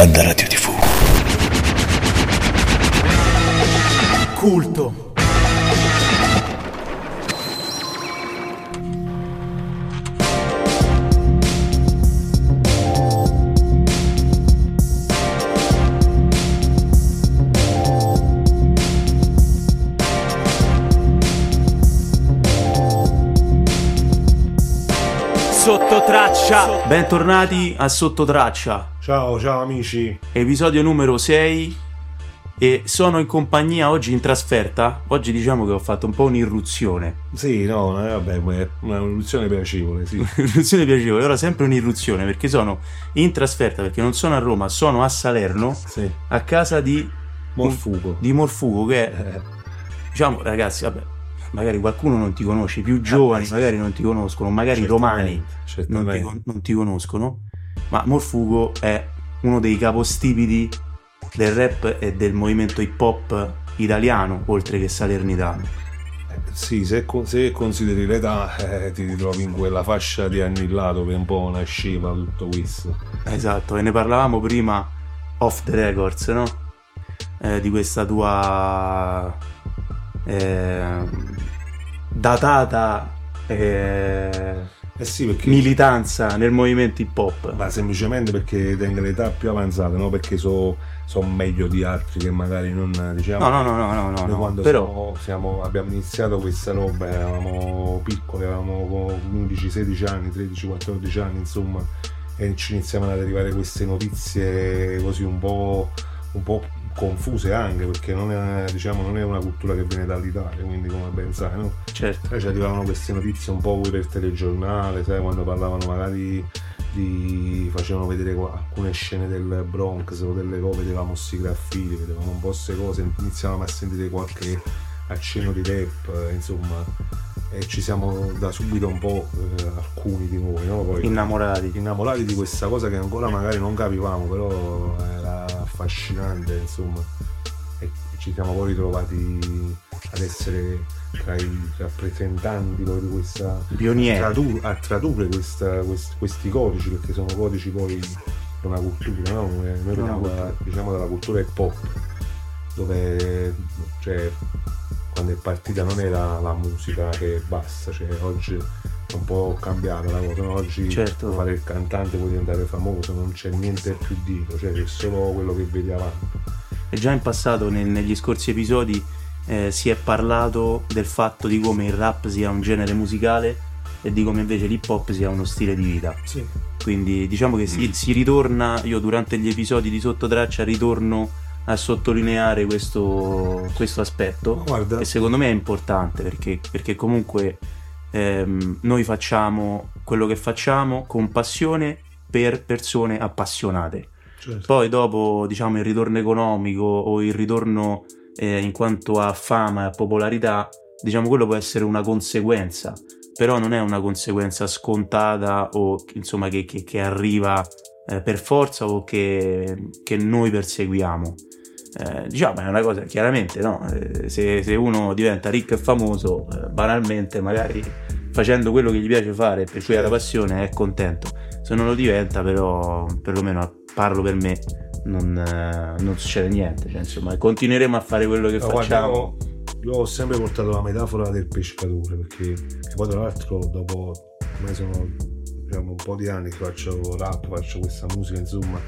Banda Radio TV. Culto. Sottotraccia. Bentornati a Sottotraccia, Ciao, ciao amici. episodio numero 6 e sono in compagnia oggi in trasferta. Oggi diciamo che ho fatto un po' un'irruzione. Sì, no, eh, vabbè, ma è una evoluzione piacevole, sì. Un'irruzione piacevole, ora sempre un'irruzione perché sono in trasferta perché non sono a Roma, sono a Salerno sì. a casa di, Morfugo. di Morfugo che è, Eh, diciamo ragazzi, vabbè, magari qualcuno non ti conosce, più giovani sì. magari non ti conoscono, magari romani non ti, non ti conoscono, ma Morfugo è uno dei capostipiti del rap e del movimento hip hop italiano, oltre che salernitano. Eh, Sì, se, se consideri l'età eh, ti ritrovi in quella fascia di anni là dove un po' nasceva tutto questo. Esatto, e ne parlavamo prima off the records, no? Eh, di questa tua eh, datata eh, Eh sì, perché... militanza nel movimento hip hop. Ma semplicemente perché tengo l'età più avanzata, no? Perché so, so meglio di altri che magari non diciamo. No, no, no, no, no, no. quando però siamo- siamo- abbiamo iniziato questa roba, eravamo piccoli, avevamo 11, 16 anni, 13, 14 anni, insomma, e ci iniziavano ad arrivare queste notizie così un po', un po' confuse anche, perché non è, diciamo, non è una cultura che viene dall'Italia, quindi come ben sai, no? certo, Poi ci arrivavano queste notizie un po' poi per telegiornale, sai, quando parlavano magari di... facevano vedere alcune scene del Bronx o delle cose, vedevamo sti graffiti, vedevamo un po' queste cose, iniziavamo a sentire qualche accenno di rap, eh, insomma, e ci siamo da subito un po' eh, alcuni di noi, no? Poi, innamorati. innamorati di questa cosa che ancora magari non capivamo, però era affascinante, insomma. E ci siamo poi ritrovati ad essere tra i rappresentanti di questa Pionieri. tradu- a tradurre questa- quest- questi codici, perché sono codici poi di una cultura, no? Noi veniamo da- diciamo dalla cultura hip hop, dove cioè, quando è partita non era la musica che basta, cioè oggi un po' cambiata la cosa, no? oggi Certo. fare il cantante, puoi diventare famoso, non c'è niente più dietro, cioè c'è solo quello che vedi avanti. E già in passato, nel- negli scorsi episodi, eh, si è parlato del fatto di come il rap sia un genere musicale e di come invece l'hip hop sia uno stile di vita. Sì. Quindi diciamo che si, si ritorna, io durante gli episodi di sottotraccia ritorno a sottolineare questo, questo aspetto Guarda, che secondo me è importante perché, perché comunque ehm, noi facciamo quello che facciamo con passione per persone appassionate. certo. Poi dopo, diciamo, il ritorno economico o il ritorno eh, in quanto a fama e a popolarità, diciamo, quello può essere una conseguenza, però non è una conseguenza scontata o insomma che, che- che arriva eh, per forza o che, che noi perseguiamo. Eh, diciamo, è una cosa chiaramente, no? Eh, se, se uno diventa ricco e famoso, eh, banalmente, magari facendo quello che gli piace fare, per cui ha la passione, è contento. Se non lo diventa però perlomeno parlo per me non, eh, non succede niente. Cioè, insomma continueremo a fare quello che No, facciamo. guarda, io ho sempre portato la metafora del pescatore perché poi tra l'altro dopo ormai sono diciamo, un po' di anni che faccio rap, faccio questa musica, insomma,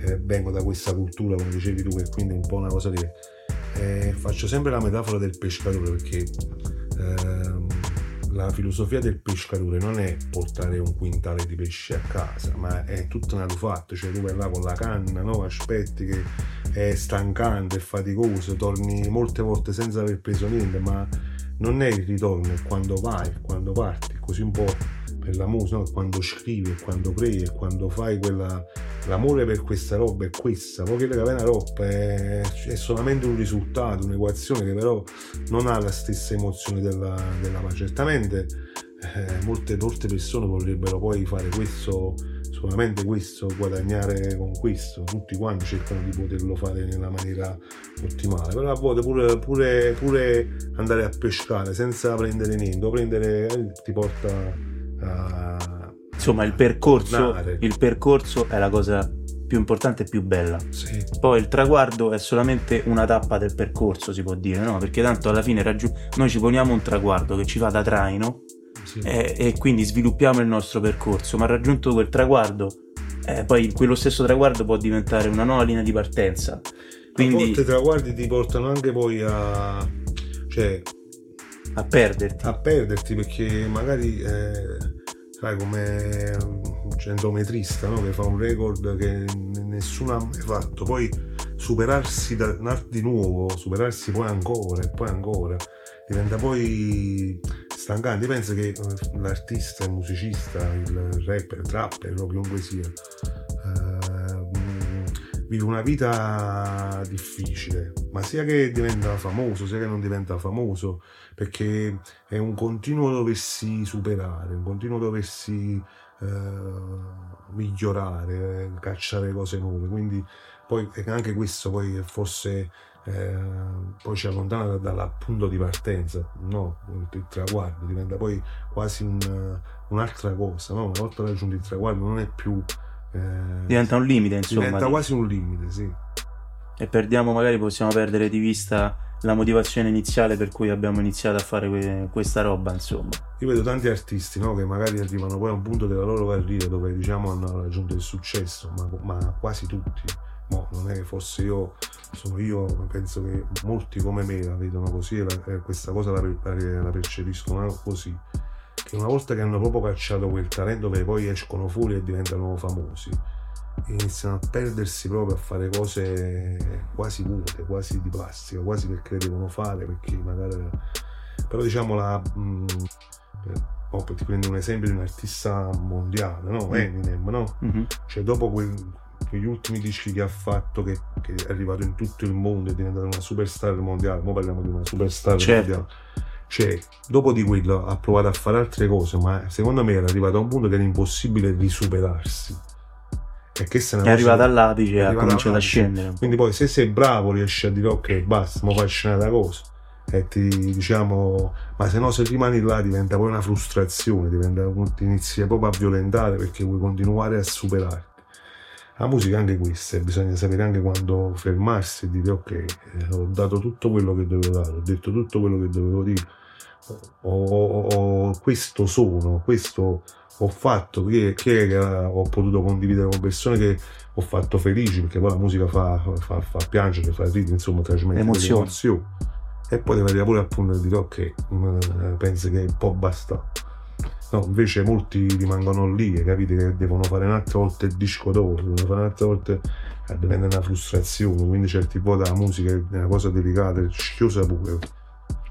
eh, vengo da questa cultura, come dicevi tu, che quindi è un po' una cosa di... eh, faccio sempre la metafora del pescatore perché ehm, la filosofia del pescatore non è portare un quintale di pesce a casa, ma è tutto un altro fatto, cioè tu vai là con la canna, no? aspetti che è stancante, è faticoso, torni molte volte senza aver preso niente, ma non è il ritorno, è quando vai, quando parti, così un po' per la musica, no? Quando scrivi, quando crei, quando fai quella... L'amore per questa roba è questa, poi che la vera roba è, è solamente un risultato, un'equazione che però non ha la stessa emozione della, della pace. Certamente eh, molte, molte persone vorrebbero poi fare questo, solamente questo, guadagnare con questo, tutti quanti cercano di poterlo fare nella maniera ottimale, però a volte pure, pure, pure andare a pescare senza prendere niente, prendere eh, ti porta a... insomma il percorso, il percorso è la cosa più importante e più bella. Sì. Poi il traguardo è solamente una tappa del percorso, si può dire, no? Perché tanto alla fine raggiu- noi ci poniamo un traguardo che ci fa da traino sì. e, e quindi sviluppiamo il nostro percorso, ma raggiunto quel traguardo, eh, poi quello stesso traguardo può diventare una nuova linea di partenza. A Quindi volte i traguardi ti portano anche poi a, cioè, a perderti. a perderti perché magari eh, sai come un centometrista no? che fa un record che nessuno ha mai fatto poi superarsi da, di nuovo superarsi poi ancora e poi ancora diventa poi stancante penso che eh, l'artista il musicista il rapper il trapper chiunque sia eh, vive una vita difficile ma sia che diventa famoso sia che non diventa famoso perché è un continuo doversi superare, un continuo doversi eh, migliorare, eh, cacciare cose nuove. Quindi poi anche questo poi forse eh, poi ci allontana da- dall'appunto di partenza, no? Il traguardo diventa poi quasi un- un'altra cosa, no? Una volta raggiunto il traguardo non è più... eh, Diventa un limite, insomma. diventa quasi un limite, sì. E perdiamo, magari possiamo perdere di vista la motivazione iniziale per cui abbiamo iniziato a fare que- questa roba, insomma. Io vedo tanti artisti no, che magari arrivano poi a un punto della loro carriera dove diciamo hanno raggiunto il successo, ma, ma quasi tutti. Mo, non è che forse io sono io, penso che molti come me la vedono così e la- e questa cosa la, la- la percepiscono così. Che una volta che hanno proprio cacciato quel talento, che poi escono fuori e diventano famosi, iniziano a perdersi proprio a fare cose quasi vuote, quasi di plastica, quasi perché devono fare, perché magari. Però diciamo la. mh, eh, oh, ti prendo un esempio di un artista mondiale, no? Mm. Eminem, no? Mhm. Cioè, dopo quel- quegli ultimi dischi che ha fatto, che, che è arrivato in tutto il mondo, è diventato una superstar mondiale. Ora parliamo di una superstar Certo. mondiale. Cioè, dopo di quello ha provato a fare altre cose, ma secondo me era arrivato a un punto che era impossibile risuperarsi. E che se ne È arrivata all'apice e ha cominciato a scendere. Quindi poi se sei bravo riesci a dire ok basta, mo faccio un'altra cosa e ti diciamo ma se no se rimani là diventa poi una frustrazione, diventa, ti inizi proprio a violentare perché vuoi continuare a superarti. La musica è anche questa, bisogna sapere anche quando fermarsi e dire ok, eh, ho dato tutto quello che dovevo dare, ho detto tutto quello che dovevo dire, ho, ho- ho- questo sono, questo ho fatto, è che ho potuto condividere con persone che ho fatto felici perché poi la musica fa, fa, fa piangere, fa ridere, insomma, trasmette Emozioni. emozioni. E poi deve arrivare pure al punto di dire ok, mm, penso che può bastare. No, invece molti rimangono lì e capite che devono fare un'altra volta il disco dopo, devono fare un'altra volta eh, diventa una frustrazione, quindi certi volte la musica è una cosa delicata, è rischiosa pure.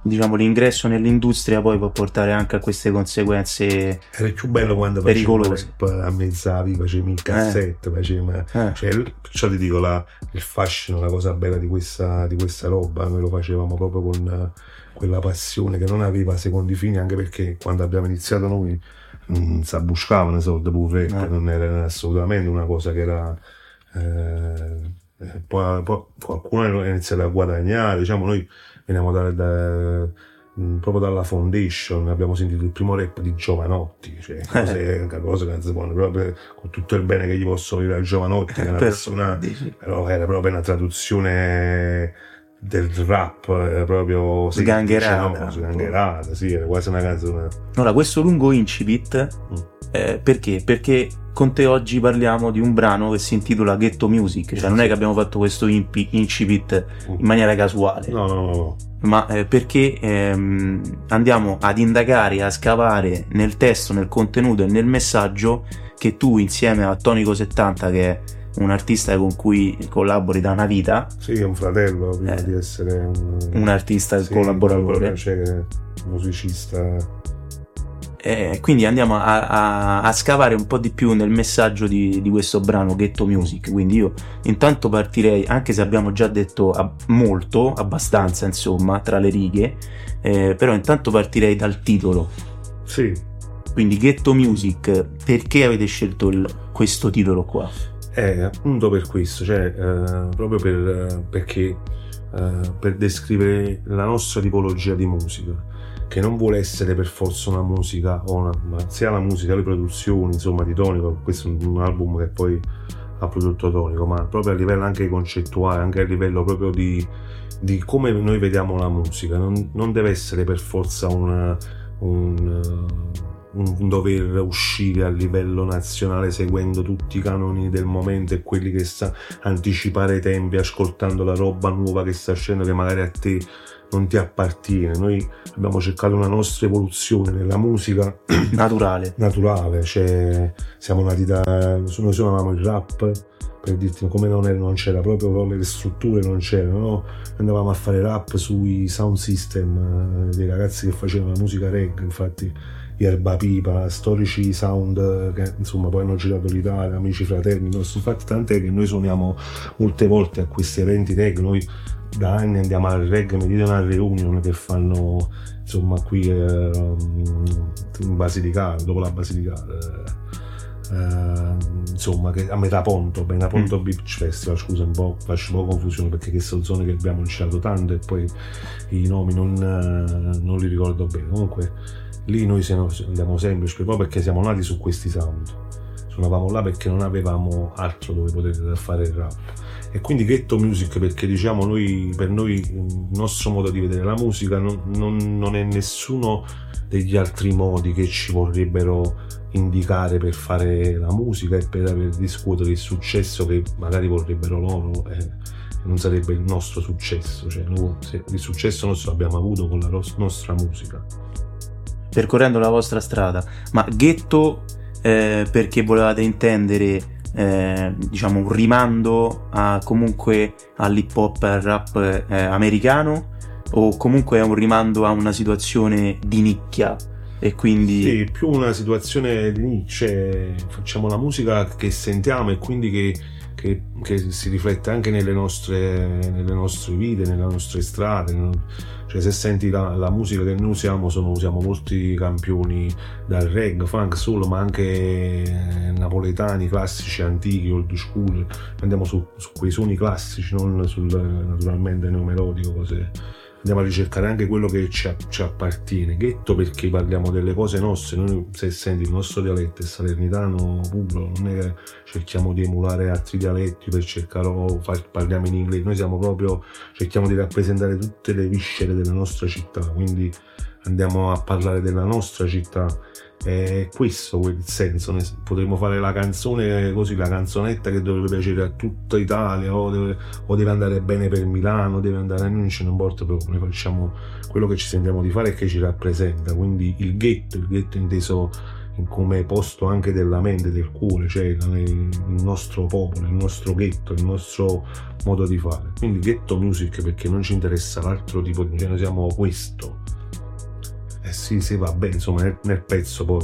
Diciamo l'ingresso nell'industria poi può portare anche a queste conseguenze. Era più bello quando Pericolose. rap a mezza viva, facevi il cassette, facevi Eh, Cioè, perciò ti dico, la- il fascino, la cosa bella di questa, di questa roba, noi lo facevamo proprio con eh, quella passione che non aveva secondi fini, anche perché quando abbiamo iniziato noi non si abbuscavano i soldi pure, Eh. non era assolutamente una cosa che era... eh, eh, poi, poi qualcuno ha iniziato a guadagnare, diciamo noi veniamo da, da- mh, proprio dalla foundation, abbiamo sentito il primo rap di Giovanotti, cioè cose, cose che non si proprio con tutto il bene che gli posso dire a Giovanotti, che è una per- persona però era proprio una traduzione del rap era proprio semplice, Sgangherata. no? sgangherata sì era quasi una canzone Allora, questo lungo incipit, Mm. Eh, perché? Perché con te oggi parliamo di un brano che si intitola Ghetto Music, cioè non è che abbiamo fatto questo impi- incipit in maniera casuale, no no no, no. ma eh, perché ehm, andiamo ad indagare, a scavare nel testo, nel contenuto e nel messaggio che tu insieme a Tonico 70 che è un artista con cui collabori da una vita, sì è un fratello prima Eh. di essere un, un artista sì, collaboratore. cioè, musicista E quindi andiamo a, a- a scavare un po' di più nel messaggio di, di questo brano Ghetto Music. Quindi io intanto partirei, anche se abbiamo già detto a- molto, abbastanza insomma, tra le righe, eh, però intanto partirei dal titolo. sì Quindi Ghetto Music, perché avete scelto il- questo titolo qua? È appunto per questo, cioè eh, proprio per, eh, perché eh, per descrivere la nostra tipologia di musica, che non vuole essere per forza una musica, una, sia la musica, le produzioni, insomma, di Tonico, questo è un album che poi ha prodotto tonico, ma proprio a livello anche concettuale, anche a livello proprio di, di come noi vediamo la musica. Non, non deve essere per forza una, un, un, dover uscire a livello nazionale seguendo tutti i canoni del momento e quelli che sta anticipare i tempi, ascoltando la roba nuova che sta scendendo che magari a te non ti appartiene. Noi abbiamo cercato una nostra evoluzione nella musica naturale. naturale, cioè siamo nati da. Noi suonavamo il rap per dirti come non, era, non c'era proprio le strutture non c'erano no? andavamo a fare rap sui sound system eh, dei ragazzi che facevano la musica reggae infatti Yerba Pipa, storici sound che insomma poi hanno girato l'Italia, amici fraterni, infatti tant'è che noi suoniamo molte volte a questi eventi reggae, noi da anni andiamo al reggae meridional reunion che fanno insomma qui eh, in Basilicata, dopo la Basilicata. Eh, insomma che a metà Ponto, a Ponto mm. Beach Festival, scusa un po', faccio un po' confusione perché queste sono zone che abbiamo girato tanto e poi i nomi non, eh, non li ricordo bene. Comunque lì noi siamo, andiamo sempre, proprio perché siamo nati su questi sound. Suonavamo là perché non avevamo altro dove poter fare il rap. E quindi ghetto music perché diciamo noi, per noi il nostro modo di vedere la musica non, non, non è nessuno degli altri modi che ci vorrebbero indicare per fare la musica e per aver discutere il successo che magari vorrebbero loro. Eh, non sarebbe il nostro successo, cioè noi, il successo nostro l'abbiamo avuto con la nostra musica percorrendo la vostra strada, ma ghetto eh, perché volevate intendere eh, diciamo un rimando a, comunque all'hip hop al rap eh, americano o comunque è un rimando a una situazione di nicchia? E quindi sì, più una situazione di nicchia facciamo la musica che sentiamo e quindi che, che, che si riflette anche nelle nostre, nelle nostre vite, nelle nostre strade cioè se senti la, la musica che noi usiamo, sono, usiamo molti campioni dal reggae, funk, solo, ma anche eh, napoletani, classici, antichi, old school. Andiamo su, su quei suoni classici, non sul naturalmente neomelodico, cose andiamo a ricercare anche quello che ci, ci, appartiene. Ghetto perché parliamo delle cose nostre, noi se senti il nostro dialetto è salernitano puro, non è che cerchiamo di emulare altri dialetti per cercare o parliamo in inglese, noi siamo proprio, cerchiamo di rappresentare tutte le viscere della nostra città, quindi andiamo a parlare della nostra città è questo il senso potremmo fare la canzone così la canzonetta che dovrebbe piacere a tutta Italia o deve, o deve andare bene per Milano deve andare a noi non importa proprio noi facciamo quello che ci sentiamo di fare e che ci rappresenta quindi il ghetto il ghetto inteso come posto anche della mente, del cuore, cioè il nostro popolo, il nostro ghetto, il nostro modo di fare. Quindi ghetto music perché non ci interessa l'altro tipo di, cioè noi siamo questo, eh sì, sì, va bene, insomma, nel, nel, pezzo poi,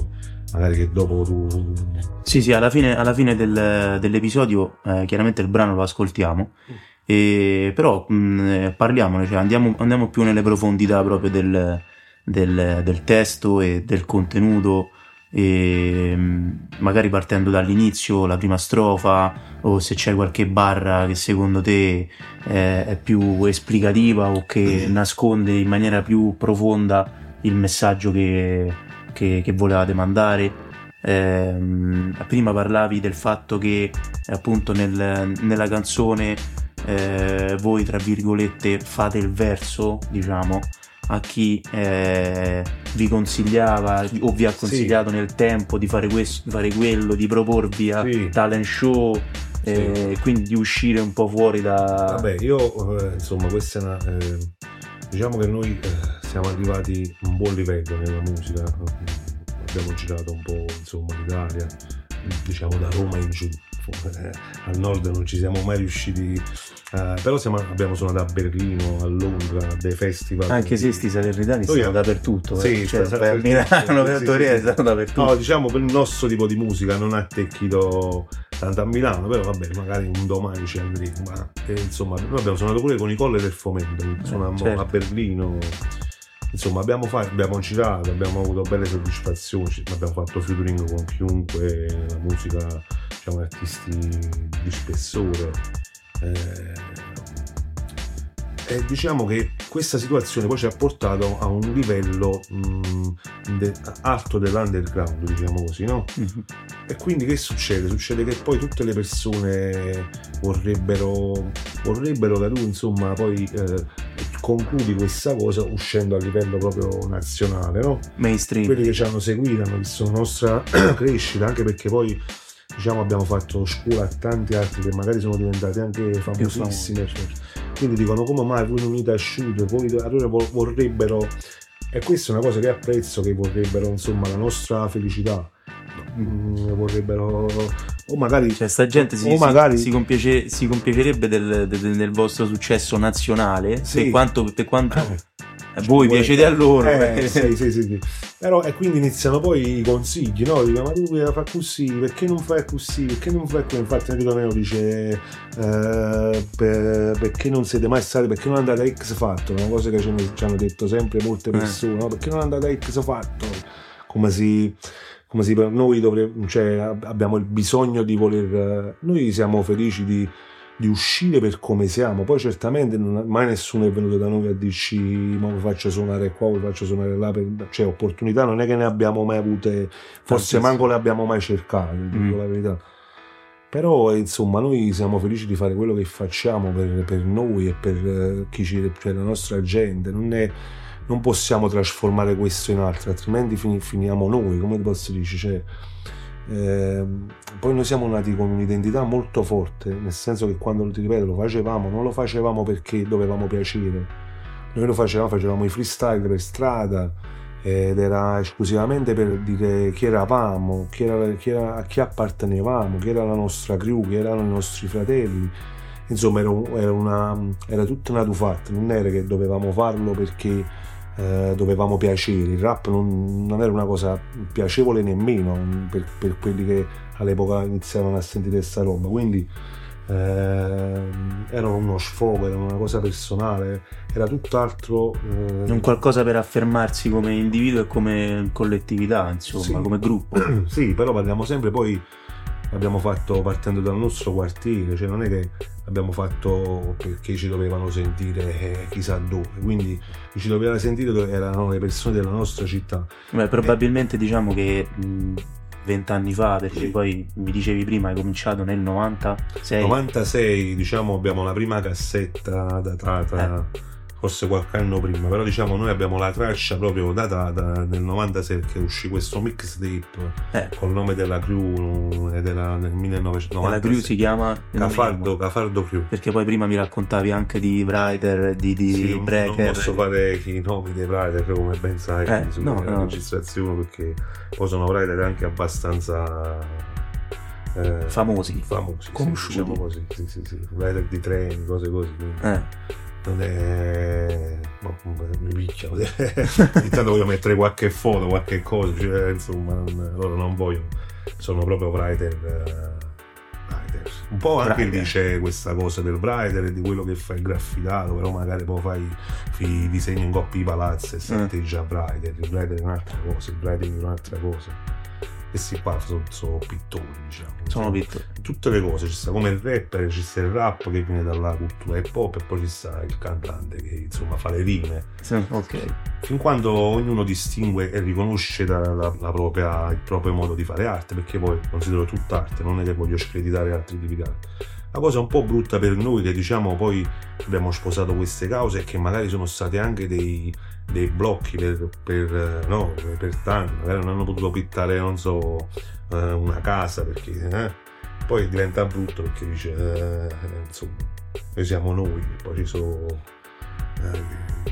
magari che dopo tu... Sì, sì, alla fine, alla fine del, dell'episodio eh, chiaramente il brano lo ascoltiamo, mm. e, però mh, mm, parliamone, cioè andiamo, andiamo, più nelle profondità proprio del, del, del testo e del contenuto, e mm, magari partendo dall'inizio, la prima strofa, o se c'è qualche barra che secondo te è, è più esplicativa o che nasconde in maniera più profonda il messaggio che, che, che volevate mandare. Eh, prima parlavi del fatto che appunto nel, nella canzone eh, voi tra virgolette fate il verso diciamo a chi eh, vi consigliava o vi ha consigliato sì. nel tempo di fare questo, di fare quello, di proporvi a sì. talent show eh, sì. quindi di uscire un po' fuori da... Vabbè, io eh, insomma questa è una... Eh, diciamo che noi eh, siamo arrivati a un buon livello nella musica, abbiamo girato un po' insomma l'Italia, diciamo da Roma in giù, eh, al nord non ci siamo mai riusciti, eh, però siamo, abbiamo suonato a Berlino, a Londra, a dei festival. Anche se sti salernitani sono io, dappertutto, sì, eh. cioè, per Milano, per Torino, sì, sì. dappertutto. No, diciamo per il nostro tipo di musica non ha attecchito tanto a Milano, però vabbè, magari un domani ci andremo. Ma eh, insomma, noi abbiamo suonato pure con i colle del fomento, suonavamo certo. a Berlino insomma abbiamo, fatto, abbiamo girato, abbiamo avuto belle soddisfazioni, abbiamo fatto featuring con chiunque, la musica, diciamo, artisti di spessore. Eh, E diciamo che questa situazione poi ci ha portato a un livello mh, de- alto dell'underground, diciamo così, no? Mhm. E quindi che succede? Succede che poi tutte le persone vorrebbero, vorrebbero che tu insomma poi eh, concludi questa cosa uscendo a livello proprio nazionale, no? Mainstream. quelli che ci hanno seguito hanno visto la nostra crescita anche perché poi diciamo abbiamo fatto scuola a tanti altri che magari sono diventati anche famosissimi quindi dicono come mai voi non unite a shoot voi allora vo- vorrebbero e questa è una cosa che apprezzo che vorrebbero insomma la nostra felicità Mm, vorrebbero o magari Cioè, sta gente si, o si- magari si, compiace- si compiacerebbe del, del- del vostro successo nazionale. Sì. Per quanto, per quanto Eh, voi piacete a loro. Eh, sì, sì, sì, sì. Però, e quindi iniziano poi i consigli, no? Dicono, ma tu devi fare così, perché non fai così, perché non fai così? Infatti Enrico Nero dice, eh, per- perché non siete mai stati, perché non andate a X Factor, una cosa che ci hanno, ci hanno detto sempre molte Eh. persone, no? Perché non andate a X Factor? Come si... Come si noi dovremmo, cioè, ab- abbiamo il bisogno di voler. Noi siamo felici di, di uscire per come siamo. Poi certamente non- mai nessuno è venuto da noi a dirci ma vi faccio suonare qua, vi faccio suonare là, per- cioè opportunità non è che ne abbiamo mai avute, forse Tantissime. manco le abbiamo mai cercate, dico Mm. la verità. Però insomma noi siamo felici di fare quello che facciamo per, per noi e per eh, chi ci, per la nostra gente. Non, è- non possiamo trasformare questo in altro, altrimenti fini- finiamo noi, come posso dire. Cioè, ehm, poi noi siamo nati con un'identità molto forte, nel senso che quando ti ripeto lo facevamo, non lo facevamo perché dovevamo piacere, noi lo facevamo, facevamo i freestyle per strada ed era esclusivamente per dire chi eravamo, chi era, chi era- a chi appartenevamo, chi era la nostra crew, chi erano i nostri fratelli. Insomma, era, era una, era tutta una tufatta, non era che dovevamo farlo perché eh, dovevamo piacere. Il rap non, non era una cosa piacevole nemmeno mm, per, per quelli che all'epoca iniziavano a sentire questa roba. Quindi ehm, era uno sfogo, era una cosa personale, era tutt'altro. eh, Un qualcosa per affermarsi come individuo e come collettività, insomma, Sì. come gruppo. sì, però parliamo sempre poi l'abbiamo fatto partendo dal nostro quartiere, cioè non è che l'abbiamo fatto perché ci dovevano sentire eh, chissà dove, quindi ci doveva sentire dove- erano le persone della nostra città. Beh, probabilmente diciamo che mh, vent'anni fa, perché Sì. poi mi dicevi prima, hai cominciato nel 96. 96 diciamo abbiamo la prima cassetta datata Eh. Forse qualche anno prima, però diciamo noi abbiamo la traccia proprio datata nel 96 perché uscì questo mixtape Eh, col nome della crew ed era nel 1996. la crew si chiama Cafardo, Cafardo Crew. Perché poi prima mi raccontavi anche di Writer, di, di Sì, Breaker. Non posso fare i nomi dei writer come ben sai Eh, no, no. registrazione perché poi sono writer anche abbastanza eh, Famosi. famosi sì, Conosciuti. diciamo così sì, sì, sì. writer di treni cose così quindi Eh, non è mi picchia ogni tanto voglio mettere qualche foto qualche cosa cioè, insomma non- loro non vogliono. Sono proprio writer writer. un po' anche Writer. lì c'è questa cosa del writer e di quello che fa il graffitato però magari poi fai i disegni in coppia i palazzi e senti già writer. Il writer è un'altra cosa il writing è un'altra cosa questi qua sono, sono pittori diciamo sono pittori. tutte le cose, ci sta come il rapper, ci sta il rap che viene dalla cultura hip hop e poi ci sta il cantante che insomma fa le rime. Sì, Ok. Fin quando ognuno distingue e riconosce la, la- la propria- il proprio modo di fare arte, perché poi considero tutta arte, non è che voglio screditare altri tipi di arte. La cosa un po' brutta per noi che diciamo poi abbiamo sposato queste cause è che magari sono stati anche dei, dei blocchi per, per, eh, no, per tanti, magari non hanno potuto pittare, non so, eh, una casa perché eh, poi diventa brutto perché dice, eh, insomma, noi siamo noi, poi ci sono eh,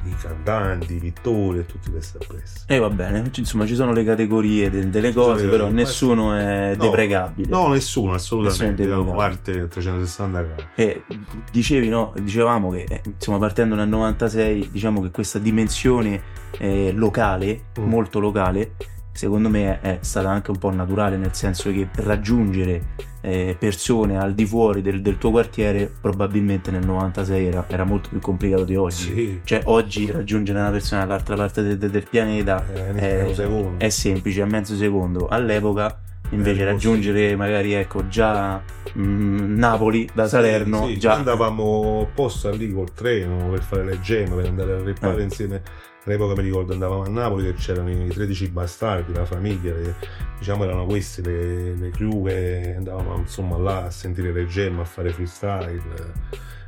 i cantanti, i pittori e tutti questi appresso. E va bene, insomma ci sono le categorie de- delle cose, però categorie, nessuno è No, deprecabile. No, nessuno, assolutamente. Nessuno è Diciamo, deprecabile. arte 360 gradi. E dicevi, no? Dicevamo che eh, insomma partendo dal 96, diciamo che questa dimensione eh, locale, Mm. molto locale, secondo me è stata anche un po' naturale, nel senso che raggiungere eh, persone al di fuori del, del tuo quartiere probabilmente nel 96 era, era molto più complicato di oggi. Sì, Cioè oggi raggiungere una persona dall'altra parte de- de- del pianeta eh, è, è semplice, a mezzo secondo. All'epoca invece Eh, raggiungere magari ecco già mm, Napoli da Salerno, Sì, sì, già andavamo apposta lì col treno per fare le gemme, per andare a reppare Eh. insieme. All'epoca mi ricordo andavamo a Napoli che c'erano i 13 bastardi, la famiglia, le- diciamo erano queste le, le crew che andavamo insomma là a sentire le gemme, a fare freestyle.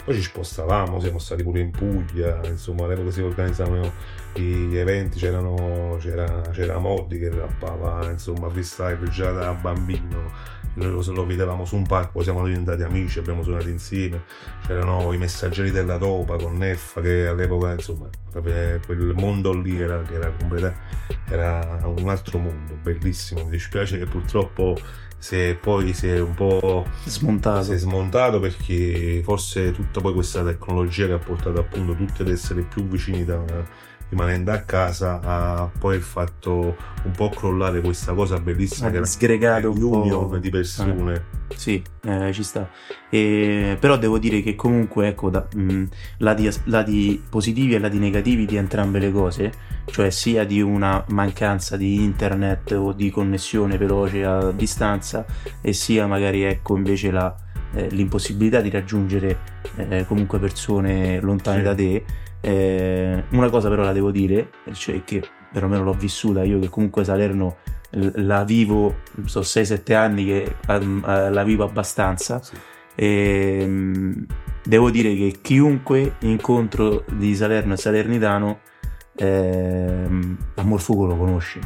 Poi ci spostavamo, siamo stati pure in Puglia, insomma all'epoca si organizzavano gli eventi, c'era, c'era Moddi che rappava insomma freestyle già da bambino, noi lo, vedevamo su un palco, siamo diventati amici, abbiamo suonato insieme, c'erano i messaggeri della Topa con Neffa che all'epoca insomma proprio quel mondo lì era, era, era un altro mondo, bellissimo, mi dispiace che purtroppo se poi si è un po' smontato. si è smontato perché forse tutta poi questa tecnologia che ha portato appunto tutti ad essere più vicini da, rimanendo a casa ha poi fatto un po' crollare questa cosa bellissima Ha che era sgregato un po'. union di persone Sì, eh, ci sta. E- però devo dire che comunque, ecco, da, mh, lati, as- lati positivi e lati negativi di entrambe le cose, cioè sia di una mancanza di internet o di connessione veloce a distanza, e sia magari, ecco, invece la, eh, l'impossibilità di raggiungere eh, comunque persone lontane Sì. da te. Eh, una cosa però la devo dire, cioè che perlomeno l'ho vissuta io, che comunque Salerno la vivo, so 6-7 anni che ehm, eh, la vivo abbastanza. Sì. E, mm, devo dire che chiunque incontro di Salerno e Salernitano ehm, a Morfugo lo conosce,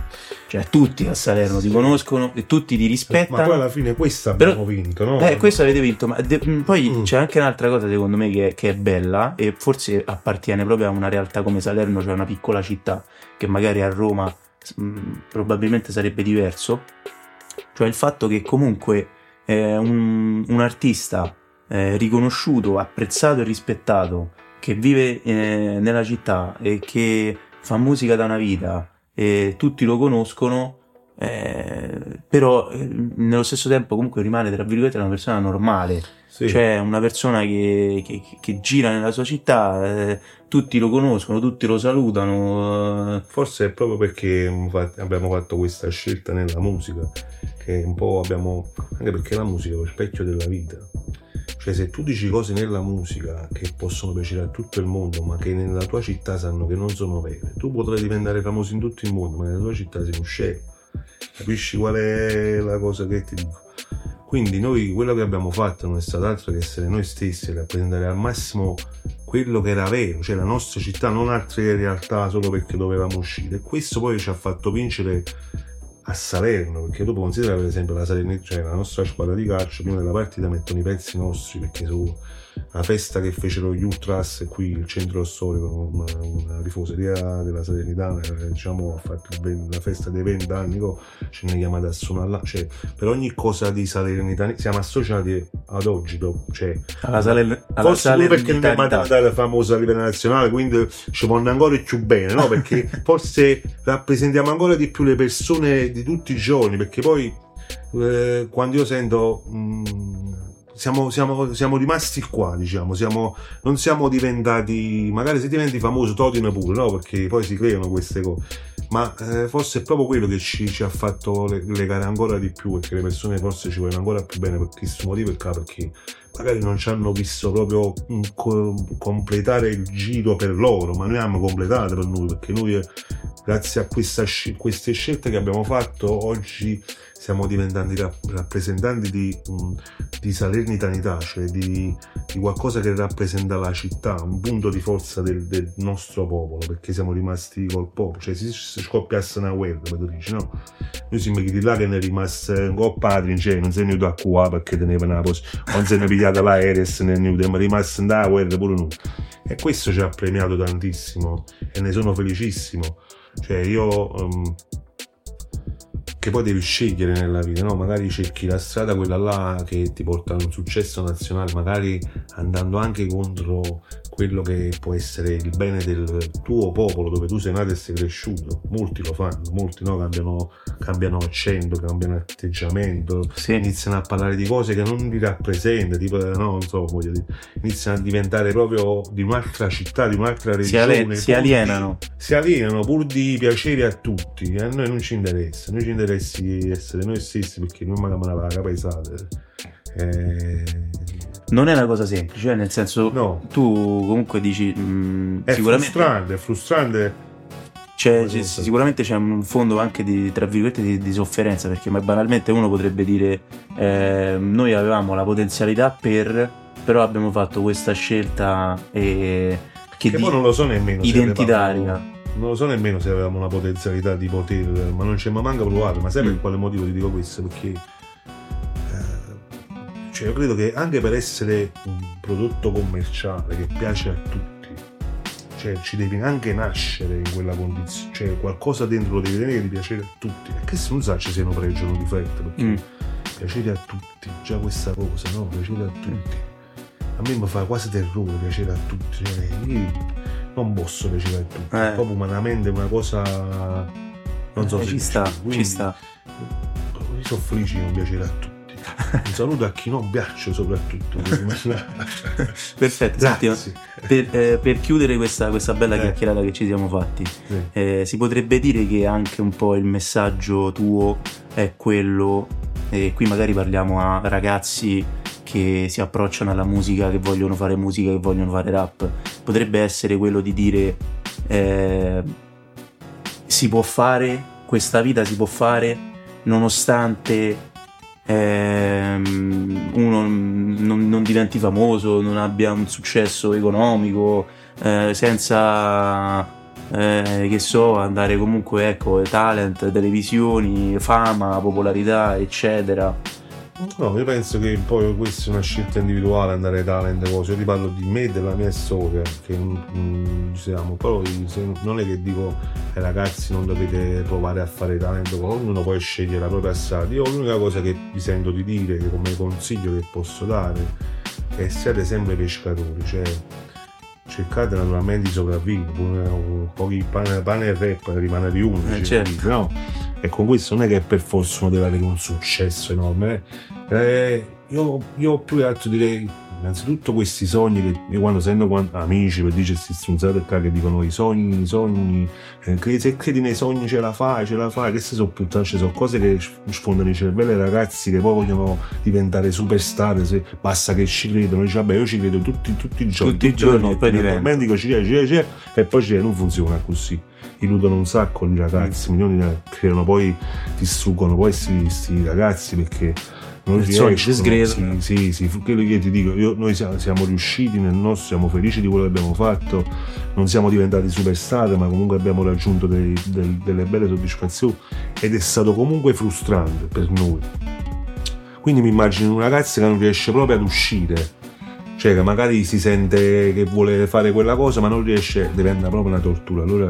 cioè tutti a Salerno ti Sì. conoscono e tutti ti ma rispettano. poi alla fine questa Però- abbiamo vinto no? Eh, questo avete vinto, ma de- poi Mm. c'è anche un'altra cosa secondo me che, che è bella e forse appartiene proprio a una realtà come Salerno, cioè una piccola città che magari a Roma mh, probabilmente sarebbe diverso, cioè il fatto che comunque eh, un, un artista eh, riconosciuto, apprezzato e rispettato che vive eh, nella città e che fa musica da una vita e tutti lo conoscono, eh, però eh, nello stesso tempo comunque rimane tra virgolette una persona normale, Sì. cioè una persona che, che- che gira nella sua città, eh, tutti lo conoscono, tutti lo salutano. eh, Forse è proprio perché abbiamo fatto questa scelta nella musica, che un po' abbiamo. anche perché la musica è lo specchio della vita. Cioè, se tu dici cose nella musica che possono piacere a tutto il mondo, ma che nella tua città sanno che non sono vere, tu potrai diventare famoso in tutto il mondo, ma nella tua città sei un scemo. Capisci qual è la cosa che ti dico? Quindi noi quello che abbiamo fatto non è stato altro che essere noi stessi e rappresentare al massimo quello che era vero, cioè la nostra città, non altre realtà solo perché dovevamo uscire. E questo poi ci ha fatto vincere a Salerno, perché dopo considera per esempio la, Salerno, cioè la nostra squadra di calcio, prima della partita mettono i pezzi nostri, perché su una festa che fecero gli Ultras qui, il centro storico, una, una tifoseria della Salernitana, eh, diciamo, ha fatto ven- la festa dei 20 anni, co, ce ne chiamate a suonare là, cioè per ogni cosa di Salernitana siamo associati ad oggi, dopo, cioè alla Saler- alla Forse pure perché non è diventata famosa livello nazionale, quindi ci vanno ancora più bene, no? Perché forse rappresentiamo ancora di più le persone di tutti i giorni, perché poi eh, quando io sento mh, siamo, siamo- siamo rimasti qua, diciamo, siamo, non siamo diventati, magari se diventi famoso todine pure, no? Perché poi si creano queste cose. Ma eh, forse è proprio quello che ci, ci ha fatto le- legare ancora di più, perché le persone forse ci vogliono ancora più bene per questo motivo perché magari non ci hanno visto proprio mm, co- completare il giro per loro, ma noi abbiamo completato per noi, perché noi eh, grazie a sci- queste scelte che abbiamo fatto oggi siamo diventati rap- rappresentanti di, mm, di salernitanità, cioè di, di qualcosa che rappresenta la città, un punto di forza del, del nostro popolo, perché siamo rimasti col popolo, cioè se, se scoppiasse una guerra, come tu dici, no? Noi siamo di là che ne è rimasto un po' padri, cioè non sei venuto a qua perché teneva una posa, non se ne pigliata l'aereo e se ne è venuto, ma rimasto in da guerra pure noi. E questo ci ha premiato tantissimo e ne sono felicissimo. Cioè io... ehm, che poi devi scegliere nella vita, no? Magari cerchi la strada quella là che ti porta a un successo nazionale, magari andando anche contro quello che può essere il bene del tuo popolo dove tu sei nato e sei cresciuto. Molti lo fanno, molti no, cambiano, cambiano accento, cambiano atteggiamento, Sì. iniziano a parlare di cose che non li rappresenta, tipo, no, non so, voglio dire, iniziano a diventare proprio di un'altra città, di un'altra Si, regione. ale- si pur di- alienano. si alienano pur di piacere a tutti, a noi non ci interessa, noi ci interessa potessi essere noi stessi perché noi magari la capaesate. Eh, Non è una cosa semplice, eh, nel senso, no, tu comunque dici, mh, è sicuramente, frustrante, è frustrante. c'è, c'è- sicuramente c'è un fondo anche di, tra virgolette, di, di sofferenza, perché banalmente uno potrebbe dire, eh, noi avevamo la potenzialità per, però abbiamo fatto questa scelta eh, che Che di- poi non lo so nemmeno identitaria. Non lo so nemmeno se avevamo una potenzialità di poter, ma non ci mai manca provato. Ma sai Mm. per quale motivo ti dico questo? Perché eh, cioè, io credo che anche per essere un prodotto commerciale che piace a tutti, cioè ci devi anche nascere in quella condizione, cioè qualcosa dentro lo devi tenere ti piacere a tutti. E che se non sa ci sia un pregio o un difetto, perché Mm. piacere a tutti, già questa cosa, no? Piacere a tutti. A me mi fa quasi terrore piacere a tutti, cioè, io non posso piacere a tutti, Eh. proprio umanamente è una cosa... Non so Eh, se ci sta, quindi ci sta. Sono felice di non piacere a tutti. Un saluto a chi non piace soprattutto. Perfetto, senti, per, eh, per chiudere questa, questa bella Eh. chiacchierata che ci siamo fatti, Sì. eh, si potrebbe dire che anche un po' il messaggio tuo è quello, e qui magari parliamo a ragazzi che si approcciano alla musica, che vogliono fare musica, che vogliono fare rap, potrebbe essere quello di dire eh, si può fare, questa vita si può fare nonostante ehm, uno non, non diventi famoso, non abbia un successo economico, eh, senza eh, che so, andare comunque ecco, talent, televisioni, fama, popolarità, eccetera. No, io penso che poi questa è una scelta individuale, andare ai talent, cose. Io ti parlo di me e della mia storia, che mm, siamo. Se- non è che dico ai ragazzi non dovete provare a fare talent, ognuno può scegliere la propria strada. Io l'unica cosa che vi sento di dire, che come consiglio che posso dare, è siate sempre pescatori, cioè cercate naturalmente di sopravvivere, pure pochi pane, pane e rap rimane di uno, Eh, dice certo. No? E con questo non è che per forza uno deve avere un successo enorme. eh. Eh, io, io più che altro direi, innanzitutto questi sogni che io quando sento quan- amici per dire questi stronzate qua che dicono i sogni, i sogni, eh, se credi nei sogni ce la fai, ce la fai, queste sono piuttosto sono cose che sfondano i cervelli ai ragazzi che poi vogliono diventare superstar, se basta che ci credono, dice vabbè io ci credo tutti, tutti i giorni, Tutti i giorni, poi diventa. dico ci credo, ci credo, e poi ci credo, non funziona così illudono un sacco i ragazzi, milioni di creano poi distruggono poi questi ragazzi perché non riescono. Sì, sì, sì, quello che ti dico, io- noi siamo, siamo riusciti nel nostro, siamo felici di quello che abbiamo fatto, non siamo diventati superstar, ma comunque abbiamo raggiunto dei- del- delle belle soddisfazioni ed è stato comunque frustrante per noi. Quindi mi immagino un ragazzo che non riesce proprio ad uscire, cioè che magari si sente che vuole fare quella cosa ma non riesce, diventa proprio una tortura. Allora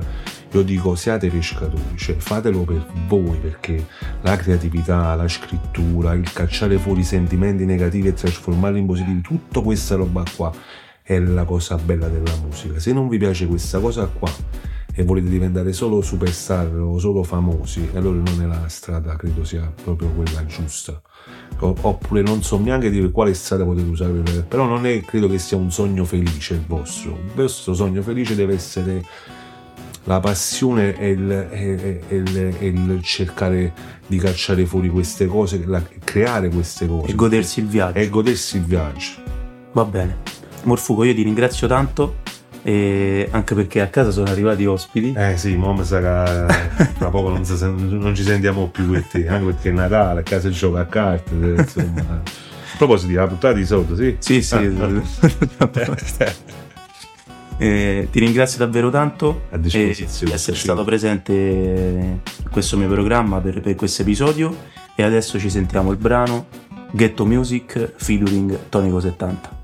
io dico siate pescatori, cioè fatelo per voi perché la creatività, la scrittura, il cacciare fuori i sentimenti negativi e trasformarli in positivi, tutta questa roba qua è la cosa bella della musica. Se non vi piace questa cosa qua e volete diventare solo superstar o solo famosi, allora non è la strada, credo sia proprio quella giusta. Oppure non so neanche dire quale strada potete usare per però non è, credo che sia un sogno felice il vostro. Il vostro sogno felice deve essere la passione e il, e- e- e il- cercare di cacciare fuori queste cose, la- creare queste cose E godersi il viaggio. e godersi il viaggio. Va bene. Morfugo, io ti ringrazio tanto, anche perché a casa sono arrivati ospiti. Eh sì, mo mi sa che tra poco non, si non ci sentiamo più con te, anche perché è Natale, a casa gioca a carte, eh, insomma. A proposito, la puntata di solito, sì? Sì, sì. Ah, Eh, ti ringrazio davvero tanto di essere Sì. stato presente in questo mio programma per, per questo episodio e adesso ci sentiamo il brano Ghetto Music featuring Tonico 70.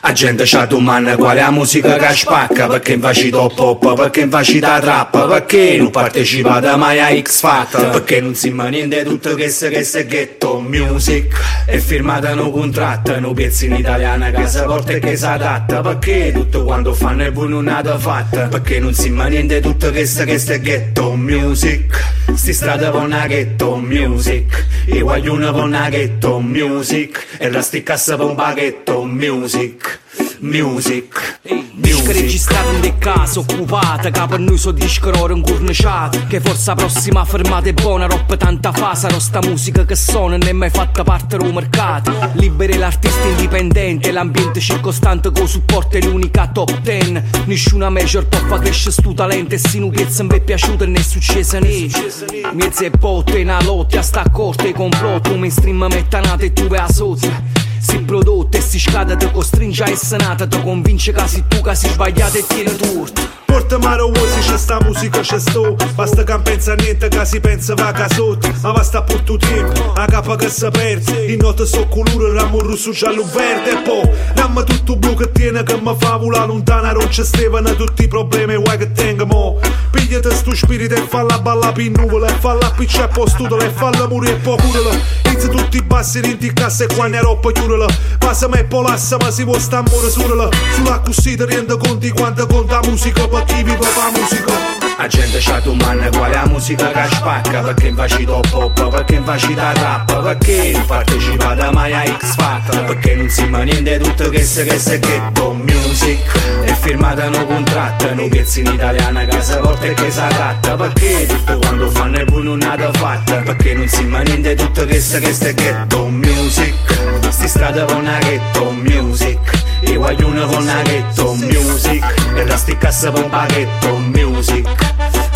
A gente c'ha domanda qual è la musica che spacca Perché invece top pop, perché invece da trap Perché non partecipate mai a X Factor Perché non si ma niente tutto che se che se ghetto music. E firmate un contratto, un pezzo in italiano che si porta e che si adatta Perché tutto quando fanno è voi non avete fatta Perché non si ma niente tutto che se che se ghetto music. Sti strada per una ghetto music I guaglione per una ghetto music E la sticcassa per un baghetto music Music. Music. Disco registrato in de casa occupata Che per noi so disco oro incurniciato Che forse la prossima fermata è buona Roba tanta fa sarò sta musica che suona Non è mai fatta parte del mercato. Liberi l'artista indipendente L'ambiente circostante con supporto è l'unica top ten. Nessuna major può far crescere stu talento E piazza mi è piaciuto ne è successo niente. Mezze botte in lotta a sta corte complotto Mainstream mettanate e tu vai a sotto si prodotto e si scade ti costringe a essere nata Ti convince che sei tu che sei sbagliato e tieni torto Porta mare vuoi c'è sta musica c'è sto. Basta che non pensa a niente che si pensa va a sotto. Ma basta per tutto tempo A capa che si perde. In notte so colore ramo rosso giallo verde E poi Ramma tutto blu che tiene che mi fa vola lontana Non c'è stevano tutti i problemi vuoi che tenga mo. Pigliate sto spirito e falla balla per nuvole E falla piccia e postutola e falla morire e poi curala Inizia tutti i bassi rinti in cassa e qua ne roppa chiudala Passa me e polassa ma si può sta amore surala Sulla ti rende conti quanto conta musica motivi per la musica. La gente c'ha tu manna quale la musica che spacca Perché in facci top pop, perché in facci da rap Perché non partecipate mai a X Factor Perché non si ma niente tutto che se che se ghetto music. E firmata no contratto, no pezzi in italiana che si porta che si adatta Perché tutto quando fanno è pure non ha fatta Perché non si ma niente tutto che se che se ghetto music. Sti strada con una ghetto music i guaglione con una ghetto music. E da sti cassa con paghetto music.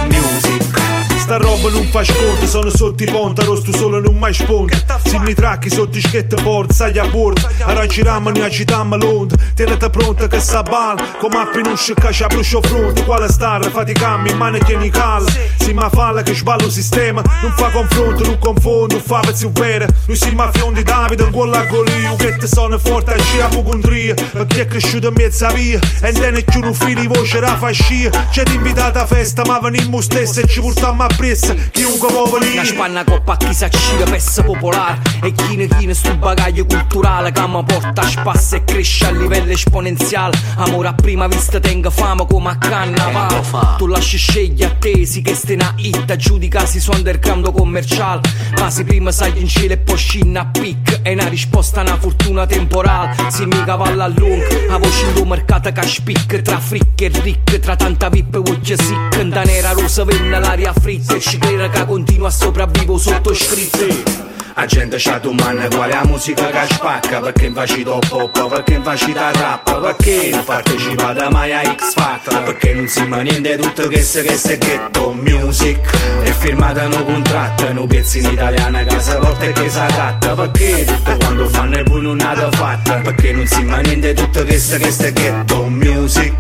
Music Sta roba non fa sconto, sono sotto i ponti, rosto solo non mai sponda. Se mi tracchi sotto i schette porta, sai a bordo. Arrangiamo, ne agitiamo l'onda. Tenete pronta che sta balla, come appi non scicca, c'ha brucio fronte. Quale star, faticammi, in mano tieni calla. Si ma falla che sballo sistema, non fa confronto, non confondo, fa pezzi vere. Lui si ma di Davide, un gol a golio, che te sono forte, a scia pocondria. Perché è cresciuto in mezza via, e non è più un figlio di voce, la fascia. C'è invitata a festa, ma venimmo stesso e ci portammo a pressa chiunque può venire Una spanna coppa a chi si accira pezza popolare. E chi ne tiene sto bagaglio culturale Che mi porta a spasso e cresce a livello esponenziale. Amore a prima vista tenga fama come a carnavale Tu lasci scegliere a tesi che ste una hit Giudicasi su underground commerciale Ma se prima sai in cielo e poi scinna a pic È una risposta a una fortuna temporale. Se mi cavalla a lungo A voce in un mercato che spicca Tra fricche e ricche Tra tanta vip voce sick Da nera rosa venna l'aria fritta E ci crede che continua a sopravvivo sotto scritto la gente c'ha tu manna quale la musica che spacca Perché in facci top pop, perché in facci da rap Perché non partecipate mai a X Factor Perché non si ma niente tutto che se che se ghetto music. E firmata no contratto, no pezzi in italiana che si porta e che si adatta Perché tutto quando fanno il buono non ha fatta Perché non si ma niente tutto che se che se ghetto music.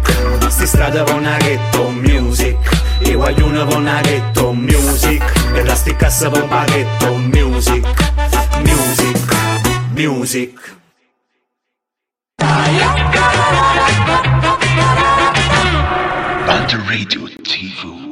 Sti strada con una ghetto music I guaglione con una ghetto music E la sti cassa con paghetto music Music, music. Banter Radio TV.